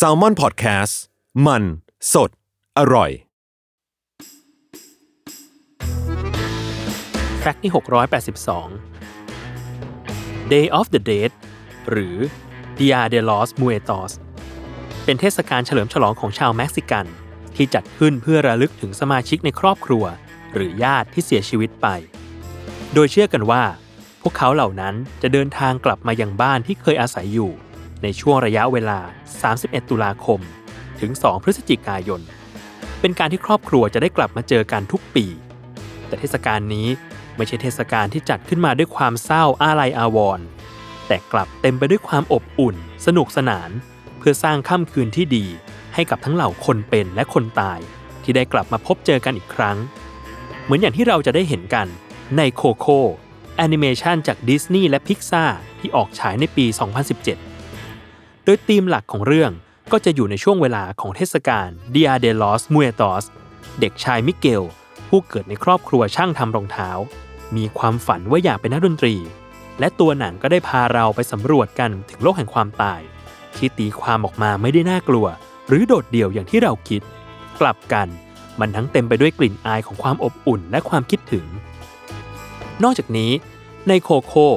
s a l ม o n PODCAST มัน สด อร่อย แฟกต์ที่ 682 Day of the Dead หรือ Dia de los Muertos เป็นเทศกาลเฉลิมฉลองของชาวเม็กซิกัน ที่จัดขึ้นเพื่อระลึกถึงสมาชิกในครอบครัว หรือญาติที่เสียชีวิตไป โดยเชื่อกันว่า พวกเขาเหล่านั้นจะเดินทางกลับมายังบ้านที่เคยอาศัยอยู่ ในช่วงระยะเวลา 31 ตุลาคม ถึง 2 พฤศจิกายน เป็นการที่ครอบครัวจะได้กลับมาเจอกันทุกปี แต่เทศกาลนี้ไม่ใช่เทศกาลที่จัดขึ้นมาด้วยความเศร้าอาลัยอาวรณ์แต่กลับเต็มไปด้วยความอบอุ่น สนุกสนาน เพื่อสร้างค่ำคืนที่ดี ให้กับทั้งเหล่าคนเป็นและคนตาย ที่ได้กลับมาพบเจอกันอีกครั้ง เหมือนอย่างที่เราจะได้เห็นกันในโคโค่แอนิเมชันจากดิสนีย์และพิกซาที่ออกฉายในปี 2017 ดยธีมหลักของเรื่องก็จะอยู่ในช่วงเวลาของเทศกาล Dia de los Muertos เด็กชายมิเกล ผู้เกิดในครอบครัวช่างทำรองเท้า มีความฝันว่าอยากเป็นนักดนตรี และตัวหนังก็ได้พาเราไปสำรวจกันถึงโลกแห่งความตาย ที่ตีความออกมาไม่ได้น่ากลัว หรือโดดเดี่ยวอย่างที่เราคิด กลับกันมันทั้งเต็มไปด้วยกลิ่นอายของความอบอุ่นและความคิดถึง นอกจากนี้ในโคโค่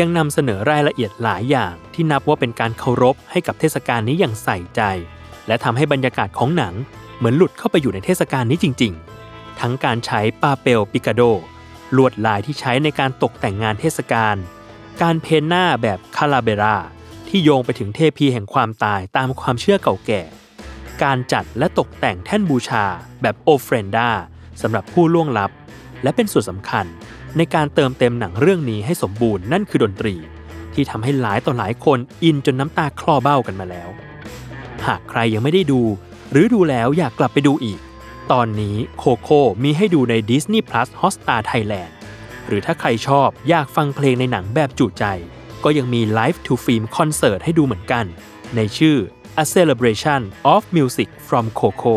ยังนำเสนอรายละเอียดหลายอย่างที่นับว่าเป็นการเคารพให้กับเทศกาลนี้อย่างใส่ใจ และทำให้บรรยากาศของหนังเหมือนหลุดเข้าไปอยู่ในเทศกาลนี้จริง ๆ ทั้งการใช้ปาเปลปิกาโด ลวดลายที่ใช้ในการตกแต่งงานเทศกาล การเพนหน้าแบบคาราเบราที่โยงไปถึงเทพีแห่งความตายตามความเชื่อเก่าแก่ การจัดและตกแต่งแท่นบูชาแบบโอเฟรนดาสำหรับผู้ล่วงลับ และเป็นส่วนสำคัญในการเติมเต็มหนังเรื่องนี้ให้สมบูรณ์นั่นคือดนตรี ที่ทำให้หลายต่อหลายคนอินจนน้ำตาคลอเบ้ากันมาแล้ว หากใครยังไม่ได้ดู หรือดูแล้วอยากกลับไปดูอีก ตอนนี้โคโค่มีให้ดูใน Disney Plus Hotstar Thailand หรือถ้าใครชอบอยากฟังเพลงในหนังแบบจุใจ ก็ยังมี Live to Film Concert ให้ดูเหมือนกัน ในชื่อ A Celebration of Music from Coco